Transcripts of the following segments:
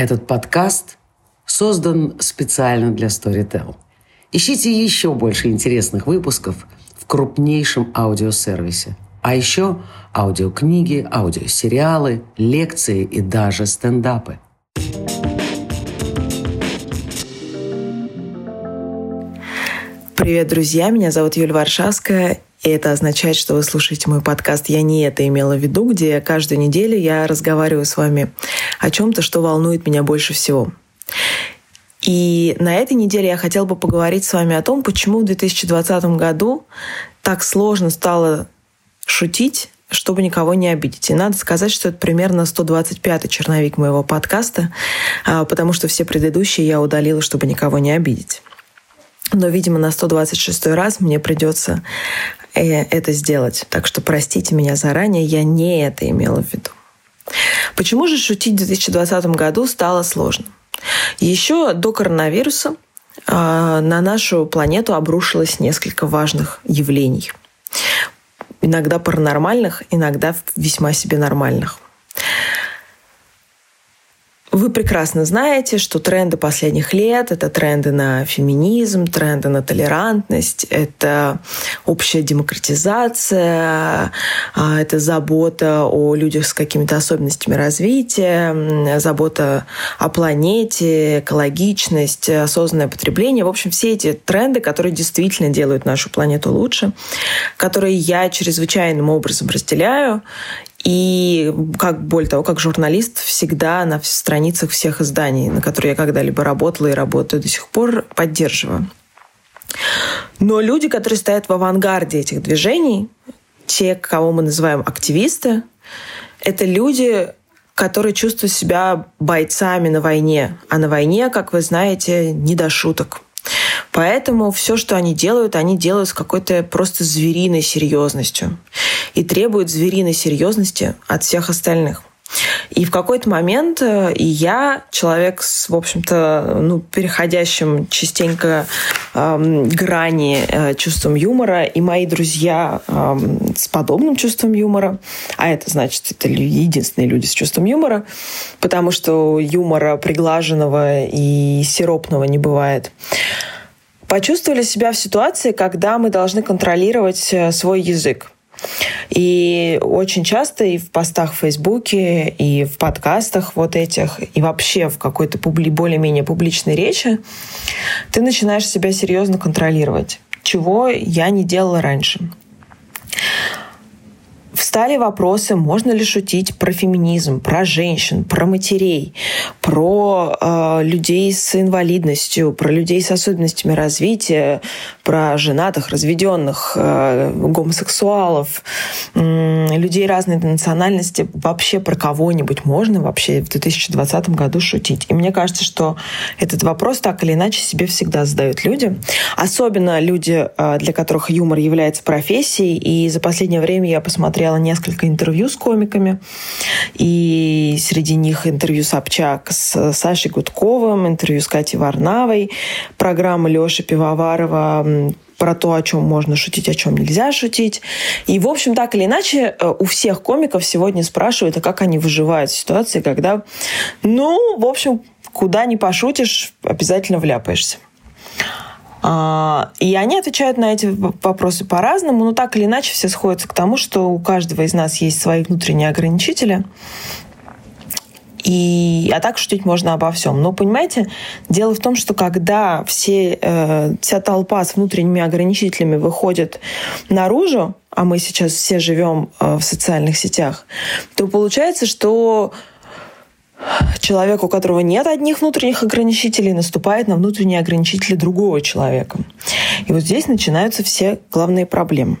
Этот подкаст создан специально для Storytel. Ищите еще больше интересных выпусков в крупнейшем аудиосервисе. А еще аудиокниги, аудиосериалы, лекции и даже стендапы. Привет, друзья! Меня зовут Юлия Варшавская, и это означает, что вы слушаете мой подкаст «Я не это имела в виду», где каждую неделю я разговариваю с вами о чем-то, что волнует меня больше всего. И на этой неделе я хотела бы поговорить с вами о том, почему в 2020 году так сложно стало шутить, чтобы никого не обидеть. И надо сказать, что это примерно 125-й черновик моего подкаста, а, потому что все предыдущие я удалила, чтобы никого не обидеть. Но, видимо, на 126 раз мне придется это сделать. Так что простите меня заранее, я не это имела в виду. Почему же шутить в 2020 году стало сложно? Еще до коронавируса а, на нашу планету обрушилось несколько важных явлений. Иногда паранормальных, иногда весьма себе нормальных. Вы прекрасно знаете, что тренды последних лет — это тренды на феминизм, тренды на толерантность, это общая демократизация, а, это забота о людях с какими-то особенностями развития, забота о планете, экологичность, осознанное потребление. В общем, все эти тренды, которые действительно делают нашу планету лучше, которые я чрезвычайным образом разделяю и как более того, как журналист всегда на страницах всех изданий, на которые я когда-либо работала и работаю до сих пор, поддерживаю. Но люди, которые стоят в авангарде этих движений, те, кого мы называем активисты, это люди, которые чувствуют себя бойцами на войне. А на войне, как вы знаете, не до шуток. Поэтому все, что они делают, они делают с какой-то просто звериной серьезностью и требуют звериной серьезности от всех остальных. И в какой-то момент э, и я, человек с, в общем-то, ну, переходящим частенько эм, грани э, чувством юмора, и мои друзья эм, с подобным чувством юмора, а это значит, это единственные люди с чувством юмора, потому что юмора приглаженного и сиропного не бывает, почувствовали себя в ситуации, когда мы должны контролировать э, свой язык. И очень часто и в постах в Фейсбуке, и в подкастах вот этих, и вообще в какой-то публи, более-менее публичной речи ты начинаешь себя серьезно контролировать, чего я не делала раньше. Встали вопросы, можно ли шутить про феминизм, про женщин, про матерей, про э, людей с инвалидностью, про людей с особенностями развития, про женатых, разведенных, э, гомосексуалов, э, людей разной национальности. Вообще про кого-нибудь можно вообще в 2020 году шутить? И мне кажется, что этот вопрос так или иначе себе всегда задают люди. Особенно люди, э, для которых юмор является профессией. И за последнее время я посмотрела посмотрела несколько интервью с комиками, и среди них интервью Собчак с Сашей Гудковым, интервью с Катей Варнавой, программа Леши Пивоварова про то, о чем можно шутить, о чем нельзя шутить. И, в общем, так или иначе, э, у всех комиков сегодня спрашивают, а как они выживают в ситуации, когда, ну, в общем, куда не пошутишь, обязательно вляпаешься. А, и они отвечают на эти вопросы по-разному, но так или иначе все сходятся к тому, что у каждого из нас есть свои внутренние ограничители. И, а так шутить можно обо всем. Но понимаете, дело в том, что когда все, э, вся толпа с внутренними ограничителями выходит наружу, а мы сейчас все живем э, в социальных сетях, то получается, что человек, у которого нет одних внутренних ограничителей, наступает на внутренние ограничители другого человека. И вот здесь начинаются все главные проблемы.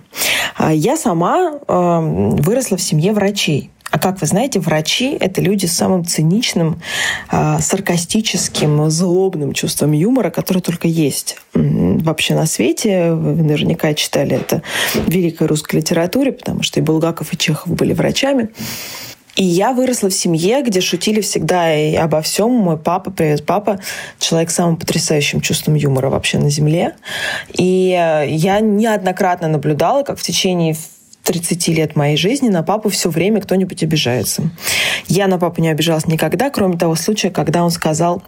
А я сама эм, выросла в семье врачей. А как вы знаете, врачи — это люди с самым циничным, э, саркастическим, злобным чувством юмора, которое только есть вообще на свете. Вы наверняка читали это в великой русской литературе, потому что и Булгаков, и Чехов были врачами. И я выросла в семье, где шутили всегда и обо всем. Мой папа, привет, папа, человек с самым потрясающим чувством юмора вообще на Земле. И э, я неоднократно наблюдала, как в течение 30 лет моей жизни на папу все время кто-нибудь обижается. Я на папу не обижалась никогда, кроме того случая, когда он сказал,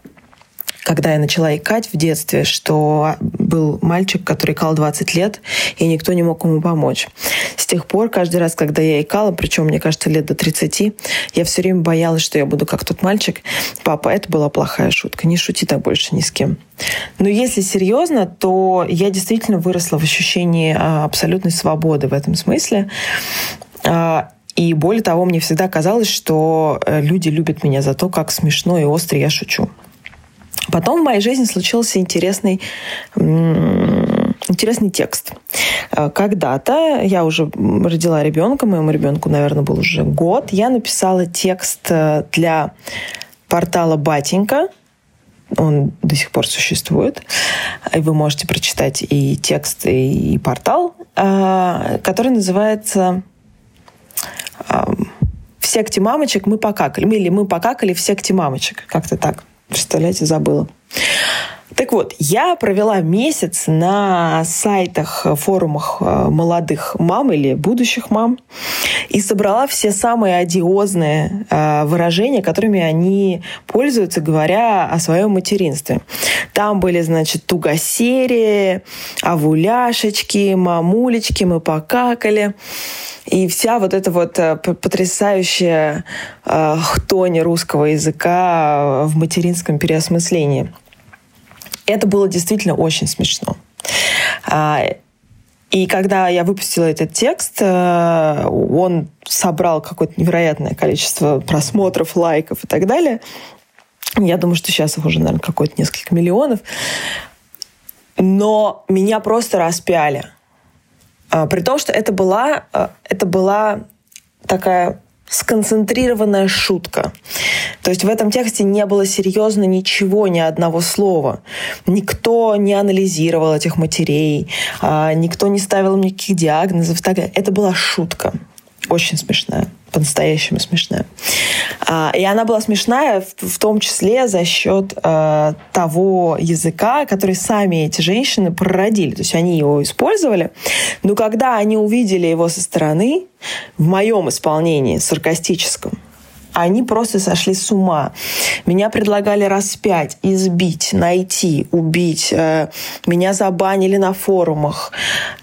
когда я начала икать в детстве, что был мальчик, который икал 20 лет, и никто не мог ему помочь. С тех пор, каждый раз, когда я икала, причем, мне кажется, лет до 30, я все время боялась, что я буду как тот мальчик. Папа, это была плохая шутка, не шути так больше ни с кем. Но если серьезно, то я действительно выросла в ощущении а, абсолютной свободы в этом смысле. А, и более того, мне всегда казалось, что э, люди любят меня за то, как смешно и остро я шучу. Потом в моей жизни случился интересный, интересный текст. Э, когда-то я уже родила ребенка, моему ребенку, наверное, был уже год, я написала текст э, для портала «Батенька», он до сих пор существует. И вы можете прочитать и текст, и портал, э, который называется «В секте мамочек мы покакали». Или «Мы покакали в секте мамочек». Как-то так. Представляете, забыла. Так вот, я провела месяц на сайтах, форумах э, молодых мам или будущих мам и собрала все самые одиозные э, выражения, которыми они пользуются, говоря о своем материнстве. Там были, значит, тугосерии, авуляшечки, мамулечки, мы покакали. И вся вот эта вот э, потрясающая э, хтонь русского языка в материнском переосмыслении. Это было действительно очень смешно. А, и когда я выпустила этот текст, э, он собрал какое-то невероятное количество просмотров, лайков и так далее. Я думаю, что сейчас их уже, наверное, какое-то несколько миллионов. Но меня просто распяли. А, при том, что это была, а, это была такая сконцентрированная шутка. То есть в этом тексте не было серьезно ничего, ни одного слова. Никто не анализировал этих матерей, а, никто не ставил никаких диагнозов. Это была шутка. Очень смешная по-настоящему смешная. И она была смешная в, в том числе за счет э, того языка, который сами эти женщины прородили. То есть они его использовали. Но когда они увидели его со стороны, в моем исполнении, саркастическом, они просто сошли с ума. Меня предлагали распять, избить, найти, убить. Э, меня забанили на форумах.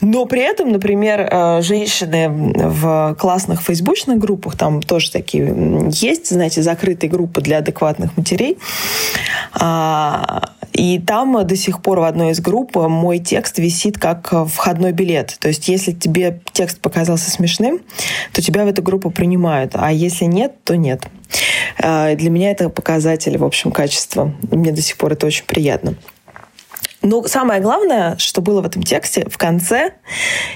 Но при этом, например, э, женщины в классных фейсбучных группах, там тоже такие есть, знаете, закрытые группы для адекватных матерей, а, и там до сих пор в одной из групп мой текст висит как входной билет. То есть если тебе текст показался смешным, то тебя в эту группу принимают. А если нет, то нет. Для меня это показатель, в общем, качества. Мне до сих пор это очень приятно. Но самое главное, что было в этом тексте, в конце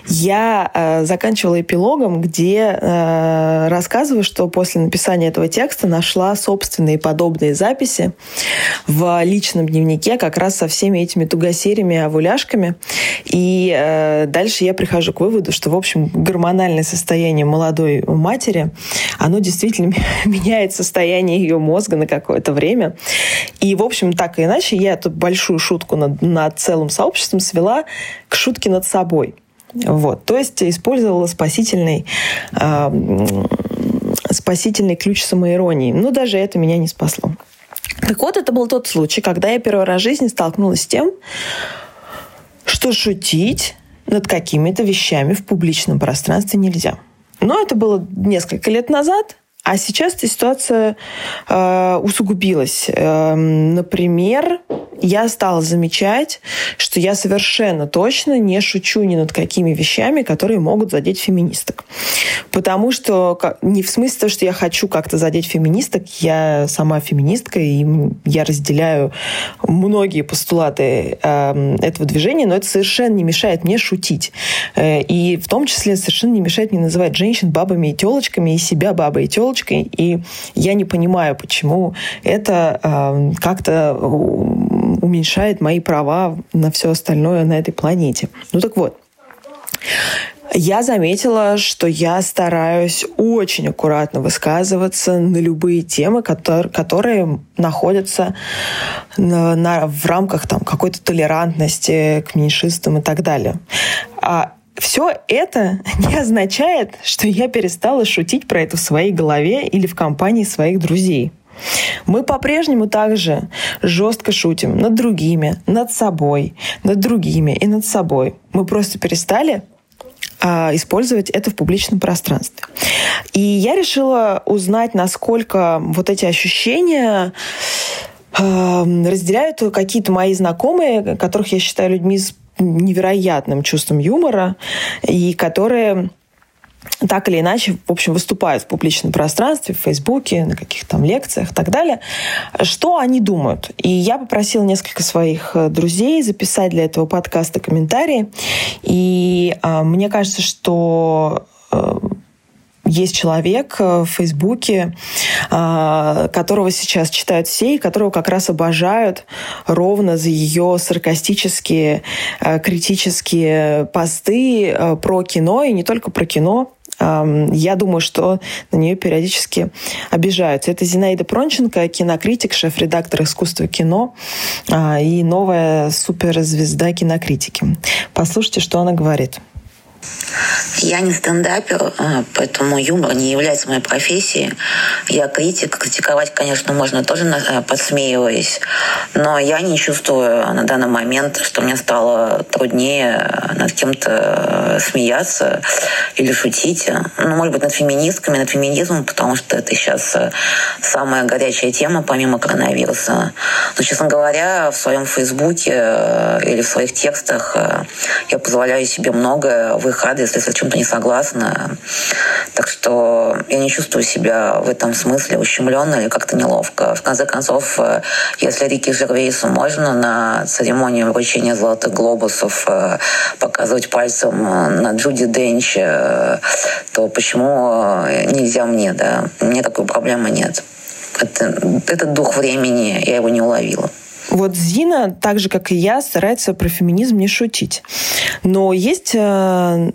я э, заканчивала эпилогом, где э, рассказываю, что после написания этого текста нашла собственные подобные записи в личном дневнике как раз со всеми этими тугосериями, овуляшками. И э, дальше я прихожу к выводу, что, в общем, гормональное состояние молодой матери, оно действительно меняет состояние ее мозга на какое-то время. И, в общем, так и иначе я эту большую шутку над над целым сообществом свела к шутке над собой. Вот. То есть использовала спасительный, э, спасительный ключ самоиронии. Но даже это меня не спасло. Так вот, это был тот случай, когда я первый раз в жизни столкнулась с тем, что шутить над какими-то вещами в публичном пространстве нельзя. Но это было несколько лет назад, а сейчас ситуация э, усугубилась. Э, например, я стала замечать, что я совершенно точно не шучу ни над какими вещами, которые могут задеть феминисток. Потому что не в смысле того, что я хочу как-то задеть феминисток, я сама феминистка, и я разделяю многие постулаты э, этого движения, но это совершенно не мешает мне шутить. Э, и в том числе совершенно не мешает мне называть женщин бабами и телочками, и себя бабой и телочкой. И я не понимаю, почему это э, как-то уменьшает мои права на все остальное на этой планете. Ну так вот, я заметила, что я стараюсь очень аккуратно высказываться на любые темы, которые, которые находятся на, на, в рамках там, какой-то толерантности к меньшинствам и так далее. А все это не означает, что я перестала шутить про это в своей голове или в компании своих друзей. Мы по-прежнему также жестко шутим над другими, над собой, над другими и над собой. Мы просто перестали а, использовать это в публичном пространстве. И я решила узнать, насколько вот эти ощущения а, разделяют какие-то мои знакомые, которых я считаю людьми с невероятным чувством юмора, и которые так или иначе, в общем, выступают в публичном пространстве, в Фейсбуке, на каких-то там лекциях и так далее, что они думают. И я попросила несколько своих э, друзей записать для этого подкаста комментарии. И э, мне кажется, что э, есть человек э, в Фейсбуке, а, которого сейчас читают все, и которого как раз обожают ровно за ее саркастические, э, критические посты э, про кино, и не только про кино, я думаю, что на нее периодически обижаются. Это Зинаида Пронченко, кинокритик, шеф-редактор искусства кино а, и новая суперзвезда кинокритики. Послушайте, что она говорит. Я не стендапер, а, поэтому юмор не является моей профессией. Я критик. Критиковать, конечно, можно тоже а, подсмеиваясь, но я не чувствую на данный момент, что мне стало труднее над кем-то смеяться или шутить. Ну, может быть, над феминистками, над феминизмом, потому что это сейчас самая горячая тема, помимо коронавируса. Но, честно говоря, в своем фейсбуке э, или в своих текстах э, я позволяю себе многое в их если чем-то не согласна. Так что я не чувствую себя в этом смысле ущемленно или как-то неловко. В конце концов, э, если Рики Жервейсу можно на церемонии вручения золотых глобусов э, показывать пальцем э, на Джуди Денч, то почему нельзя мне, да? Мне такой проблемы нет. Это, этот дух времени, я его не уловила. Вот Зина, так же, как и я, старается про феминизм не шутить. Но есть э,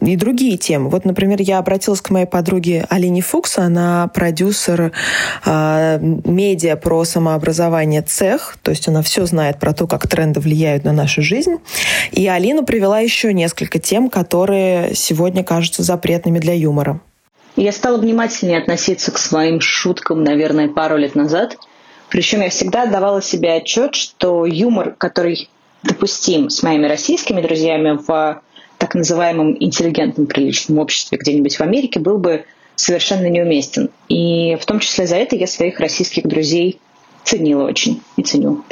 и другие темы. Вот, например, я обратилась к моей подруге Алине Фукс, она продюсер э, медиа про самообразование «Цех», то есть она все знает про то, как тренды влияют на нашу жизнь. И Алина привела еще несколько тем, которые сегодня кажутся запретными для юмора. Я стала внимательнее относиться к своим шуткам, наверное, пару лет назад – причем я всегда давала себе отчет, что юмор, который допустим с моими российскими друзьями в так называемом интеллигентном приличном обществе где-нибудь в Америке, был бы совершенно неуместен. И в том числе за это я своих российских друзей ценила очень и ценю.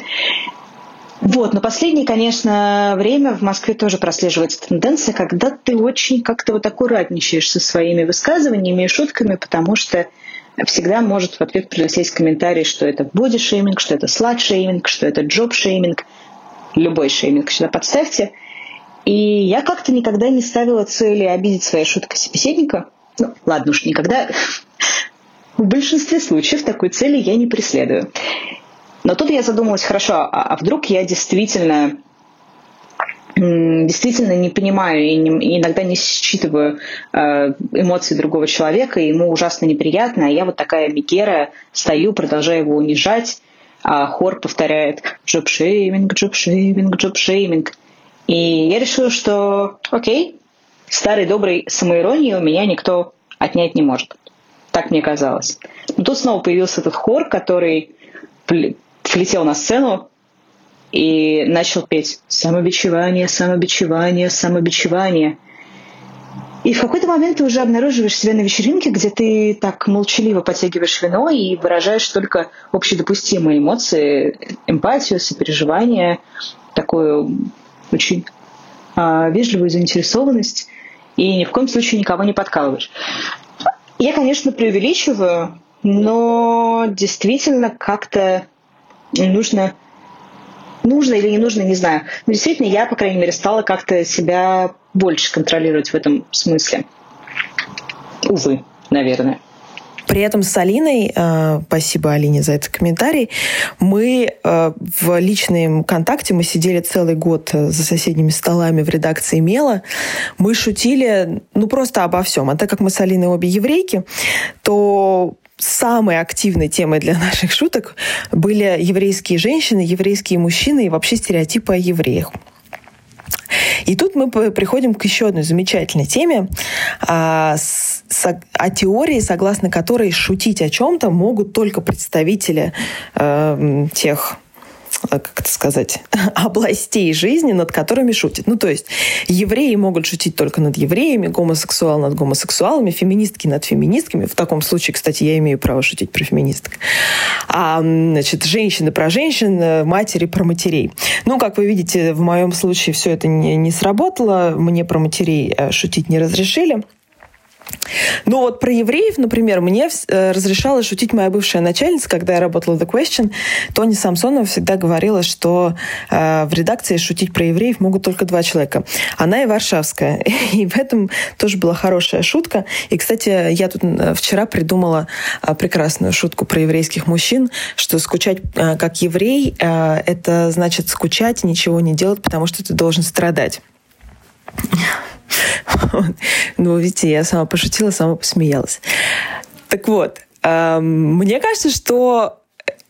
Вот, но последнее, конечно, время в Москве тоже прослеживается тенденция, когда ты очень как-то вот аккуратничаешь со своими высказываниями и шутками, потому что всегда может в ответ прилететь комментарий, что это боди-шейминг, что это слад-шейминг, что это джоб-шейминг. Любой шейминг сюда подставьте. И я как-то никогда не ставила цели обидеть своей шуткой собеседника. Ну, ладно уж, никогда. В большинстве случаев такой цели я не преследую. Но тут я задумалась, хорошо, а, а вдруг я действительно действительно не понимаю и, не, иногда не считываю э, эмоции другого человека, и ему ужасно неприятно, а я вот такая Микера стою, продолжаю его унижать, а хор повторяет джоб-шейминг, джоб-шейминг, джоб-шейминг. И я решила, что окей, старой доброй самоиронии у меня никто отнять не может. Так мне казалось. Но тут снова появился этот хор, который влетел на сцену, и начал петь «Самобичевание, самобичевание, самобичевание». И в какой-то момент ты уже обнаруживаешь себя на вечеринке, где ты так молчаливо подтягиваешь вино и выражаешь только общедопустимые эмоции, эмпатию, сопереживание, такую очень а, вежливую заинтересованность, и ни в коем случае никого не подкалываешь. Я, конечно, преувеличиваю, но действительно как-то нужно нужно или не нужно, не знаю. Но действительно, я, по крайней мере, стала как-то себя больше контролировать в этом смысле. Увы, наверное. При этом с Алиной, э, спасибо Алине за этот комментарий, мы э, в личном контакте, мы сидели целый год э, за соседними столами в редакции «Мела», мы шутили, ну, просто обо всем. А так как мы с Алиной обе еврейки, то самой активной темой для наших шуток были еврейские женщины, еврейские мужчины и вообще стереотипы о евреях. И тут мы приходим к еще одной замечательной теме а, с, о теории, согласно которой шутить о чем-то могут только представители э, тех как это сказать, областей жизни, над которыми шутит. Ну, то есть евреи могут шутить только над евреями, гомосексуал над гомосексуалами, феминистки над феминистками. В таком случае, кстати, я имею право шутить про феминисток. А, значит, женщины про женщин, э, матери про матерей. Ну, как вы видите, в моем случае все это не, не сработало. Мне про матерей э, шутить не разрешили. Ну вот про евреев, например, мне э, разрешала шутить моя бывшая начальница, когда я работала The Question. Тони Самсонова всегда говорила, что э, в редакции шутить про евреев могут только два человека. Она и Варшавская. И в этом тоже была хорошая шутка. И, кстати, я тут э, вчера придумала э, прекрасную шутку про еврейских мужчин, что скучать э, как еврей э, это значит скучать и ничего не делать, потому что ты должен страдать. Ну, видите, я сама пошутила, сама посмеялась. Так вот, эм, мне кажется, что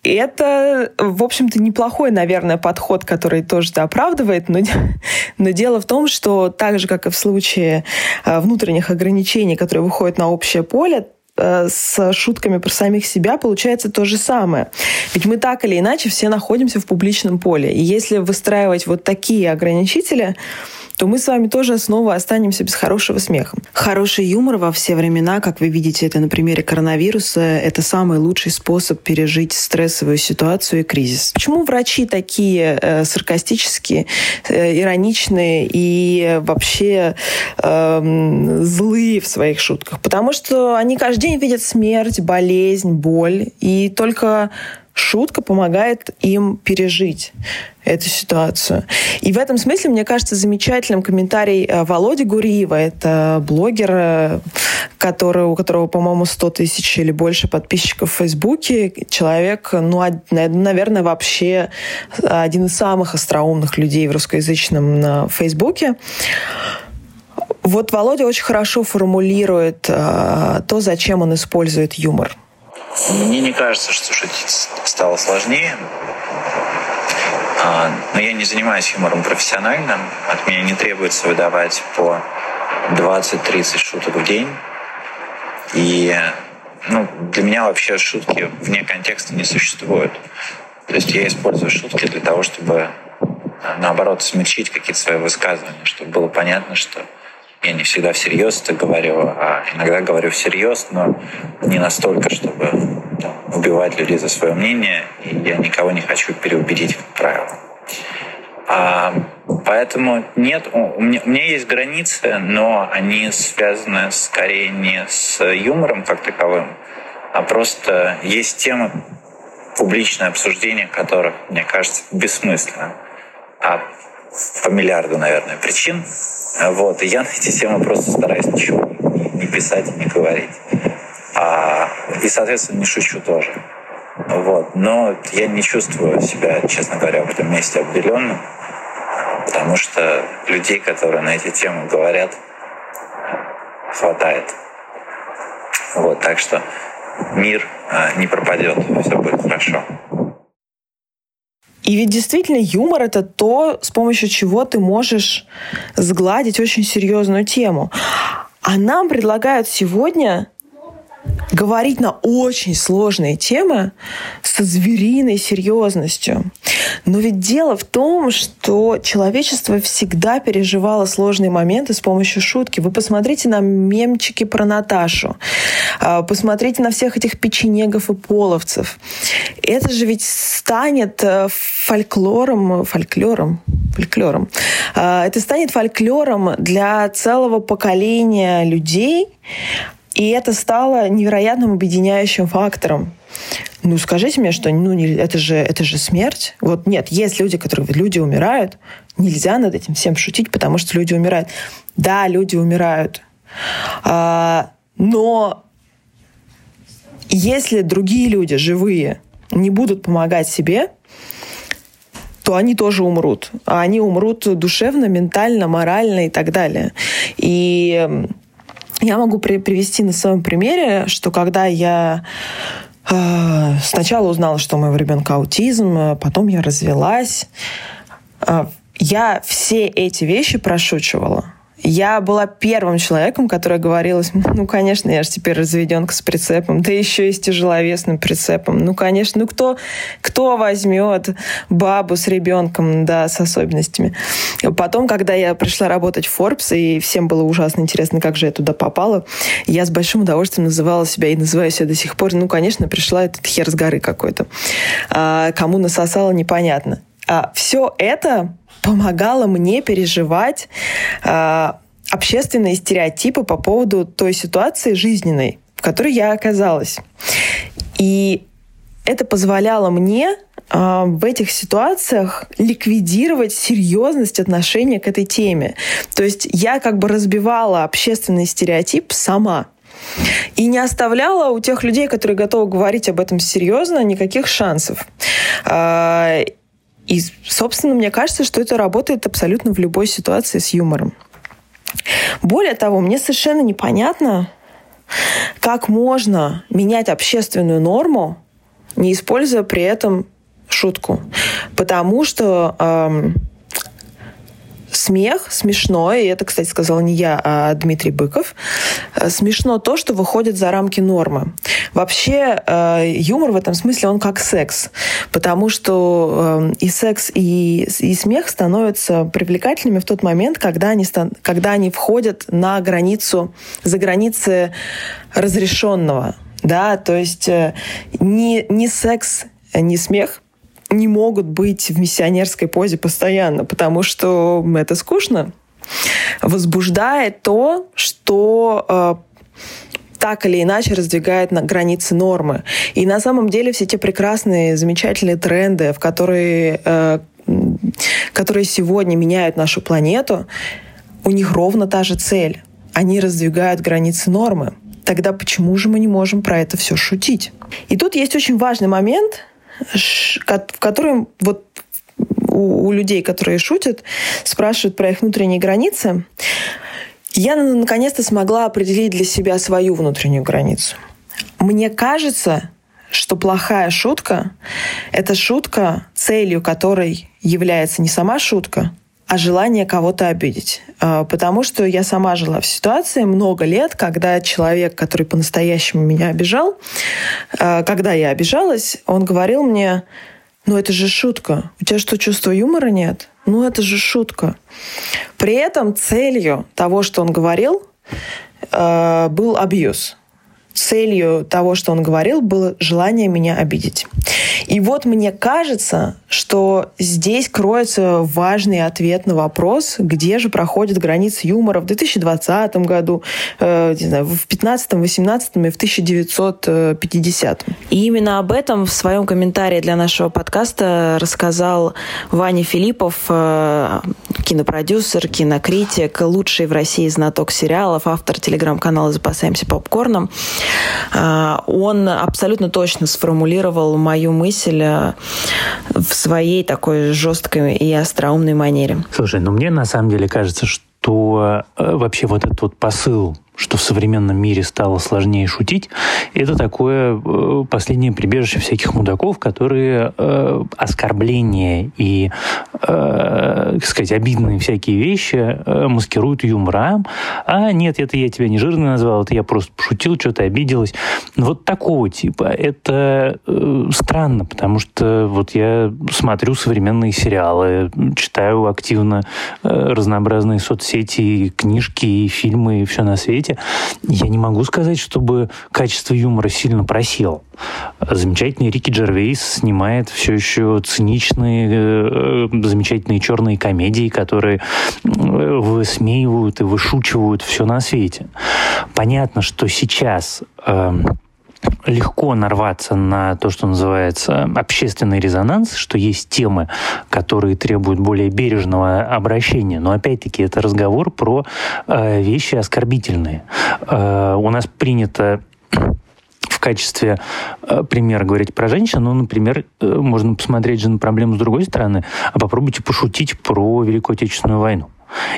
это, в общем-то, неплохой, наверное, подход, который тоже это оправдывает, но, но дело в том, что так же, как и в случае э, внутренних ограничений, которые выходят на общее поле, э, с шутками про самих себя получается то же самое. Ведь мы так или иначе все находимся в публичном поле. И если выстраивать вот такие ограничители, то мы с вами тоже снова останемся без хорошего смеха. Хороший юмор во все времена, как вы видите это на примере коронавируса, это самый лучший способ пережить стрессовую ситуацию и кризис. Почему врачи такие э, саркастические, э, ироничные и вообще э, злые в своих шутках? Потому что они каждый день видят смерть, болезнь, боль, и только шутка помогает им пережить эту ситуацию. И в этом смысле, мне кажется, замечательным комментарий э, Володи Гуриева. Это блогер, э, который, у которого, по-моему, 100 тысяч или больше подписчиков в Фейсбуке. Человек, ну, наверное, вообще один из самых остроумных людей в русскоязычном на Фейсбуке. Вот Володя очень хорошо формулирует э, то, зачем он использует юмор. Мне не кажется, что шутить стало сложнее. А, но я не занимаюсь юмором профессионально. От меня не требуется выдавать по 20-30 шуток в день. И ну, для меня вообще шутки вне контекста не существуют. То есть я использую шутки для того, чтобы наоборот смягчить какие-то свои высказывания, чтобы было понятно, что я не всегда всерьез это говорю, а иногда говорю всерьез, но не настолько, чтобы там, убивать людей за свое мнение, и я никого не хочу переубедить, как правило. А, поэтому нет, у меня, у меня есть границы, но они связаны скорее не с юмором как таковым, а просто есть темы, публичное обсуждение которых, мне кажется, бессмысленно. А по миллиарду, наверное, причин. Вот, и я на эти темы просто стараюсь ничего не писать и не говорить. А, и, соответственно, не шучу тоже. Вот. Но я не чувствую себя, честно говоря, в этом месте обделенным, потому что людей, которые на эти темы говорят, хватает. Вот, так что мир а, не пропадет, все будет хорошо. И ведь действительно юмор — это то, с помощью чего ты можешь сгладить очень серьезную тему. А нам предлагают сегодня говорить на очень сложные темы со звериной серьезностью. Но ведь дело в том, что человечество всегда переживало сложные моменты с помощью шутки. Вы посмотрите на мемчики про Наташу. А, посмотрите на всех этих печенегов и половцев. Это же ведь станет э, фольклором, фольклором, фольклором. А, это станет фольклором для целого поколения людей, и это стало невероятным объединяющим фактором. Ну, скажите мне, что ну, это, же, это же смерть. Вот нет, есть люди, которые люди умирают. Нельзя над этим всем шутить, потому что люди умирают. Да, люди умирают. А, но если другие люди, живые, не будут помогать себе, то они тоже умрут. А они умрут душевно, ментально, морально и так далее. И я могу при привести на своем примере, что когда я э, сначала узнала, что у моего ребенка аутизм, а потом я развелась, э, я все эти вещи прошучивала. Я была первым человеком, который говорил, ну, конечно, я же теперь разведенка с прицепом, да еще и с тяжеловесным прицепом. Ну, конечно, ну кто, кто возьмет бабу с ребенком, да, с особенностями. Потом, когда я пришла работать в Forbes, и всем было ужасно интересно, как же я туда попала, я с большим удовольствием называла себя и называю себя до сих пор. Ну, конечно, пришла этот хер с горы какой-то. А, кому насосало, непонятно. А, все это помогало мне переживать э, общественные стереотипы по поводу той ситуации жизненной, в которой я оказалась. И это позволяло мне э, в этих ситуациях ликвидировать серьезность отношения к этой теме. То есть я как бы разбивала общественный стереотип сама. И не оставляла у тех людей, которые готовы говорить об этом серьезно, никаких шансов. А, и, собственно, мне кажется, что это работает абсолютно в любой ситуации с юмором. Более того, мне совершенно непонятно, как можно менять общественную норму, не используя при этом шутку. Потому что эм, смех смешно, и это, кстати, сказал не я, а Дмитрий Быков, э, смешно то, что выходит за рамки нормы. Вообще э, юмор в этом смысле, он как секс, потому что э, и секс, и, и смех становятся привлекательными в тот момент, когда они, когда они входят на границу, за границы разрешенного. Да, то есть не, не секс, не смех не могут быть в миссионерской позе постоянно, потому что это скучно. Возбуждает то, что э, так или иначе раздвигает на границы нормы. И на самом деле все те прекрасные, замечательные тренды, в которые, э, которые сегодня меняют нашу планету, у них ровно та же цель. Они раздвигают границы нормы. Тогда почему же мы не можем про это все шутить? И тут есть очень важный момент, в котором вот у, у людей, которые шутят, спрашивают про их внутренние границы, я наконец-то смогла определить для себя свою внутреннюю границу. Мне кажется, что плохая шутка — это шутка, целью которой является не сама шутка, а желание кого-то обидеть. А, потому что я сама жила в ситуации много лет, когда человек, который по-настоящему меня обижал, а, когда я обижалась, он говорил мне, ну это же шутка. У тебя что, чувства юмора нет? Ну это же шутка. При этом целью того, что он говорил, а, был абьюз целью того, что он говорил, было желание меня обидеть. И вот мне кажется, что здесь кроется важный ответ на вопрос, где же проходит граница юмора в 2020 году, э, не знаю, в 15, 18 и в 1950. И именно об этом в своем комментарии для нашего подкаста рассказал Ваня Филиппов, э, кинопродюсер, кинокритик, лучший в России знаток сериалов, автор телеграм-канала «Запасаемся попкорном». Э, он абсолютно точно сформулировал мою мысль э, в своей такой жесткой и остроумной манере. Слушай, ну мне на самом деле кажется, что э, вообще вот этот вот посыл что в современном мире стало сложнее шутить, это такое э, последнее прибежище всяких мудаков, которые э, оскорбления и, э, так сказать, обидные всякие вещи э, маскируют юмором. А нет, это я тебя не жирный назвал, это я просто пошутил, что-то обиделась. Вот такого типа. Это э, странно, потому что вот я смотрю современные сериалы, читаю активно э, разнообразные соцсети, книжки, фильмы все на свете свете, я не могу сказать, чтобы качество юмора сильно просело. Замечательный Рики Джервейс снимает все еще циничные, э, замечательные черные комедии, которые э, высмеивают и вышучивают все на свете. Понятно, что сейчас э, легко нарваться на то, что называется общественный резонанс, что есть темы, которые требуют более бережного обращения. Но опять-таки это разговор про э, вещи оскорбительные. Э, у нас принято в качестве э, примера говорить про женщин, ну, например, э, можно посмотреть же на проблему с другой стороны, а попробуйте пошутить про Великую Отечественную войну.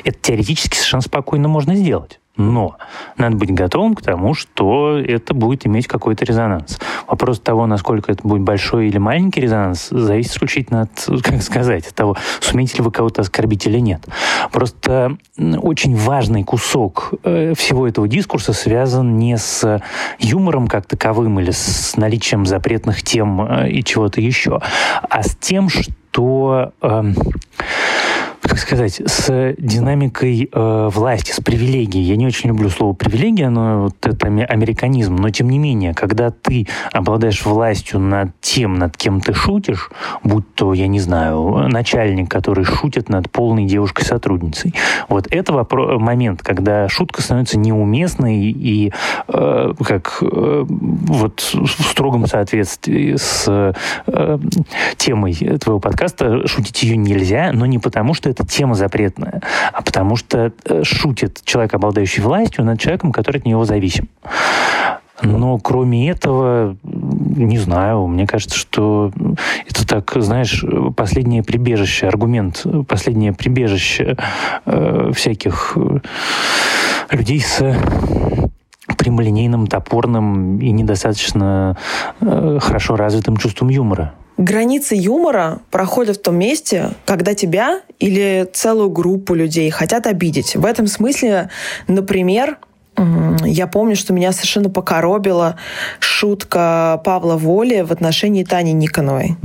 Это теоретически совершенно спокойно можно сделать. Но надо быть готовым к тому, что это будет иметь какой-то резонанс. Вопрос того, насколько это будет большой или маленький резонанс, зависит исключительно от, как сказать, от того, сумеете ли вы кого-то оскорбить или нет. Просто очень важный кусок э, всего этого дискурса связан не с юмором как таковым или с наличием запретных тем э, и чего-то еще, а с тем, что эм, как сказать, с динамикой э, власти, с привилегией. Я не очень люблю слово привилегия, но вот это американизм. Но тем не менее, когда ты обладаешь властью над тем, над кем ты шутишь, будь то, я не знаю, начальник, который шутит над полной девушкой-сотрудницей, вот это вопро- момент, когда шутка становится неуместной и э, как э, вот в строгом соответствии с э, темой твоего подкаста шутить ее нельзя, но не потому, что это тема запретная, а потому что э, шутит человек, обладающий властью, над человеком, который от него зависим. Но кроме этого, не знаю, мне кажется, что это так, знаешь, последнее прибежище, аргумент, последнее прибежище э, всяких э, людей с прямолинейным, топорным и недостаточно э, хорошо развитым чувством юмора. Границы юмора проходят в том месте, когда тебя или целую группу людей хотят обидеть. В этом смысле, например, я помню, что меня совершенно покоробила шутка Павла Воли в отношении Тани Никоновой.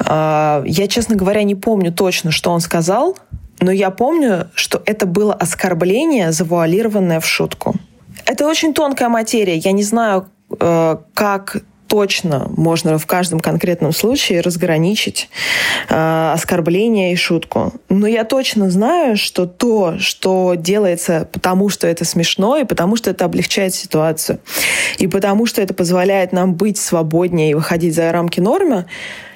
А, я, честно говоря, не помню точно, что он сказал, но я помню, что это было оскорбление, завуалированное в шутку. Это очень тонкая материя. Я не знаю, э, как точно можно в каждом конкретном случае разграничить э, оскорбление и шутку. Но я точно знаю, что то, что делается потому, что это смешно, и потому, что это облегчает ситуацию, и потому, что это позволяет нам быть свободнее и выходить за рамки нормы,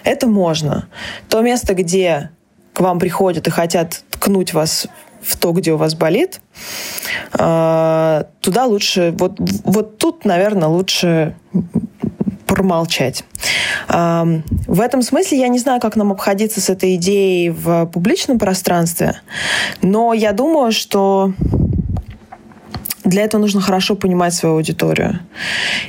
это можно. То место, где к вам приходят и хотят ткнуть вас в то, где у вас болит, э, туда лучше, вот, вот тут, наверное, лучше промолчать. В этом смысле я не знаю, как нам обходиться с этой идеей в публичном пространстве, но я думаю, что для этого нужно хорошо понимать свою аудиторию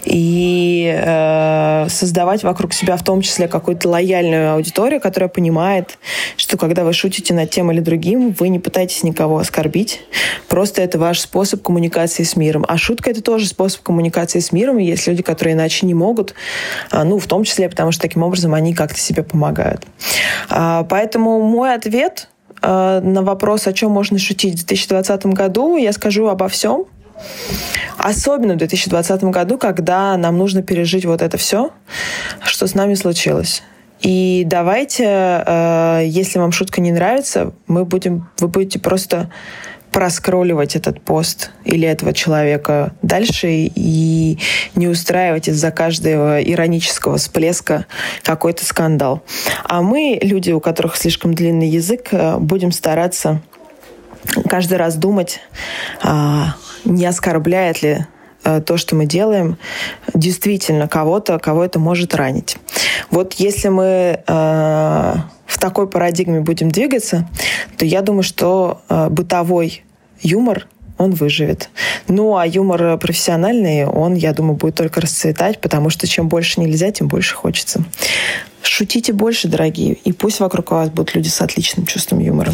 и э, создавать вокруг себя в том числе какую-то лояльную аудиторию, которая понимает, что когда вы шутите над тем или другим, вы не пытаетесь никого оскорбить. Просто это ваш способ коммуникации с миром. А шутка это тоже способ коммуникации с миром. Есть люди, которые иначе не могут, а, ну, в том числе, потому что таким образом они как-то себе помогают. А, поэтому мой ответ э, на вопрос, о чем можно шутить в 2020 году, я скажу обо всем. Особенно в 2020 году, когда нам нужно пережить вот это все, что с нами случилось. И давайте, э, если вам шутка не нравится, мы будем, вы будете просто проскролливать этот пост или этого человека дальше и не устраивать из-за каждого иронического всплеска какой-то скандал. А мы, люди, у которых слишком длинный язык, э, будем стараться каждый раз думать, а, не оскорбляет ли э, то, что мы делаем, действительно кого-то, кого это может ранить. Вот если мы э, в такой парадигме будем двигаться, то я думаю, что э, бытовой юмор он выживет. Ну, а юмор профессиональный, он, я думаю, будет только расцветать, потому что чем больше нельзя, тем больше хочется. Шутите больше, дорогие, и пусть вокруг вас будут люди с отличным чувством юмора.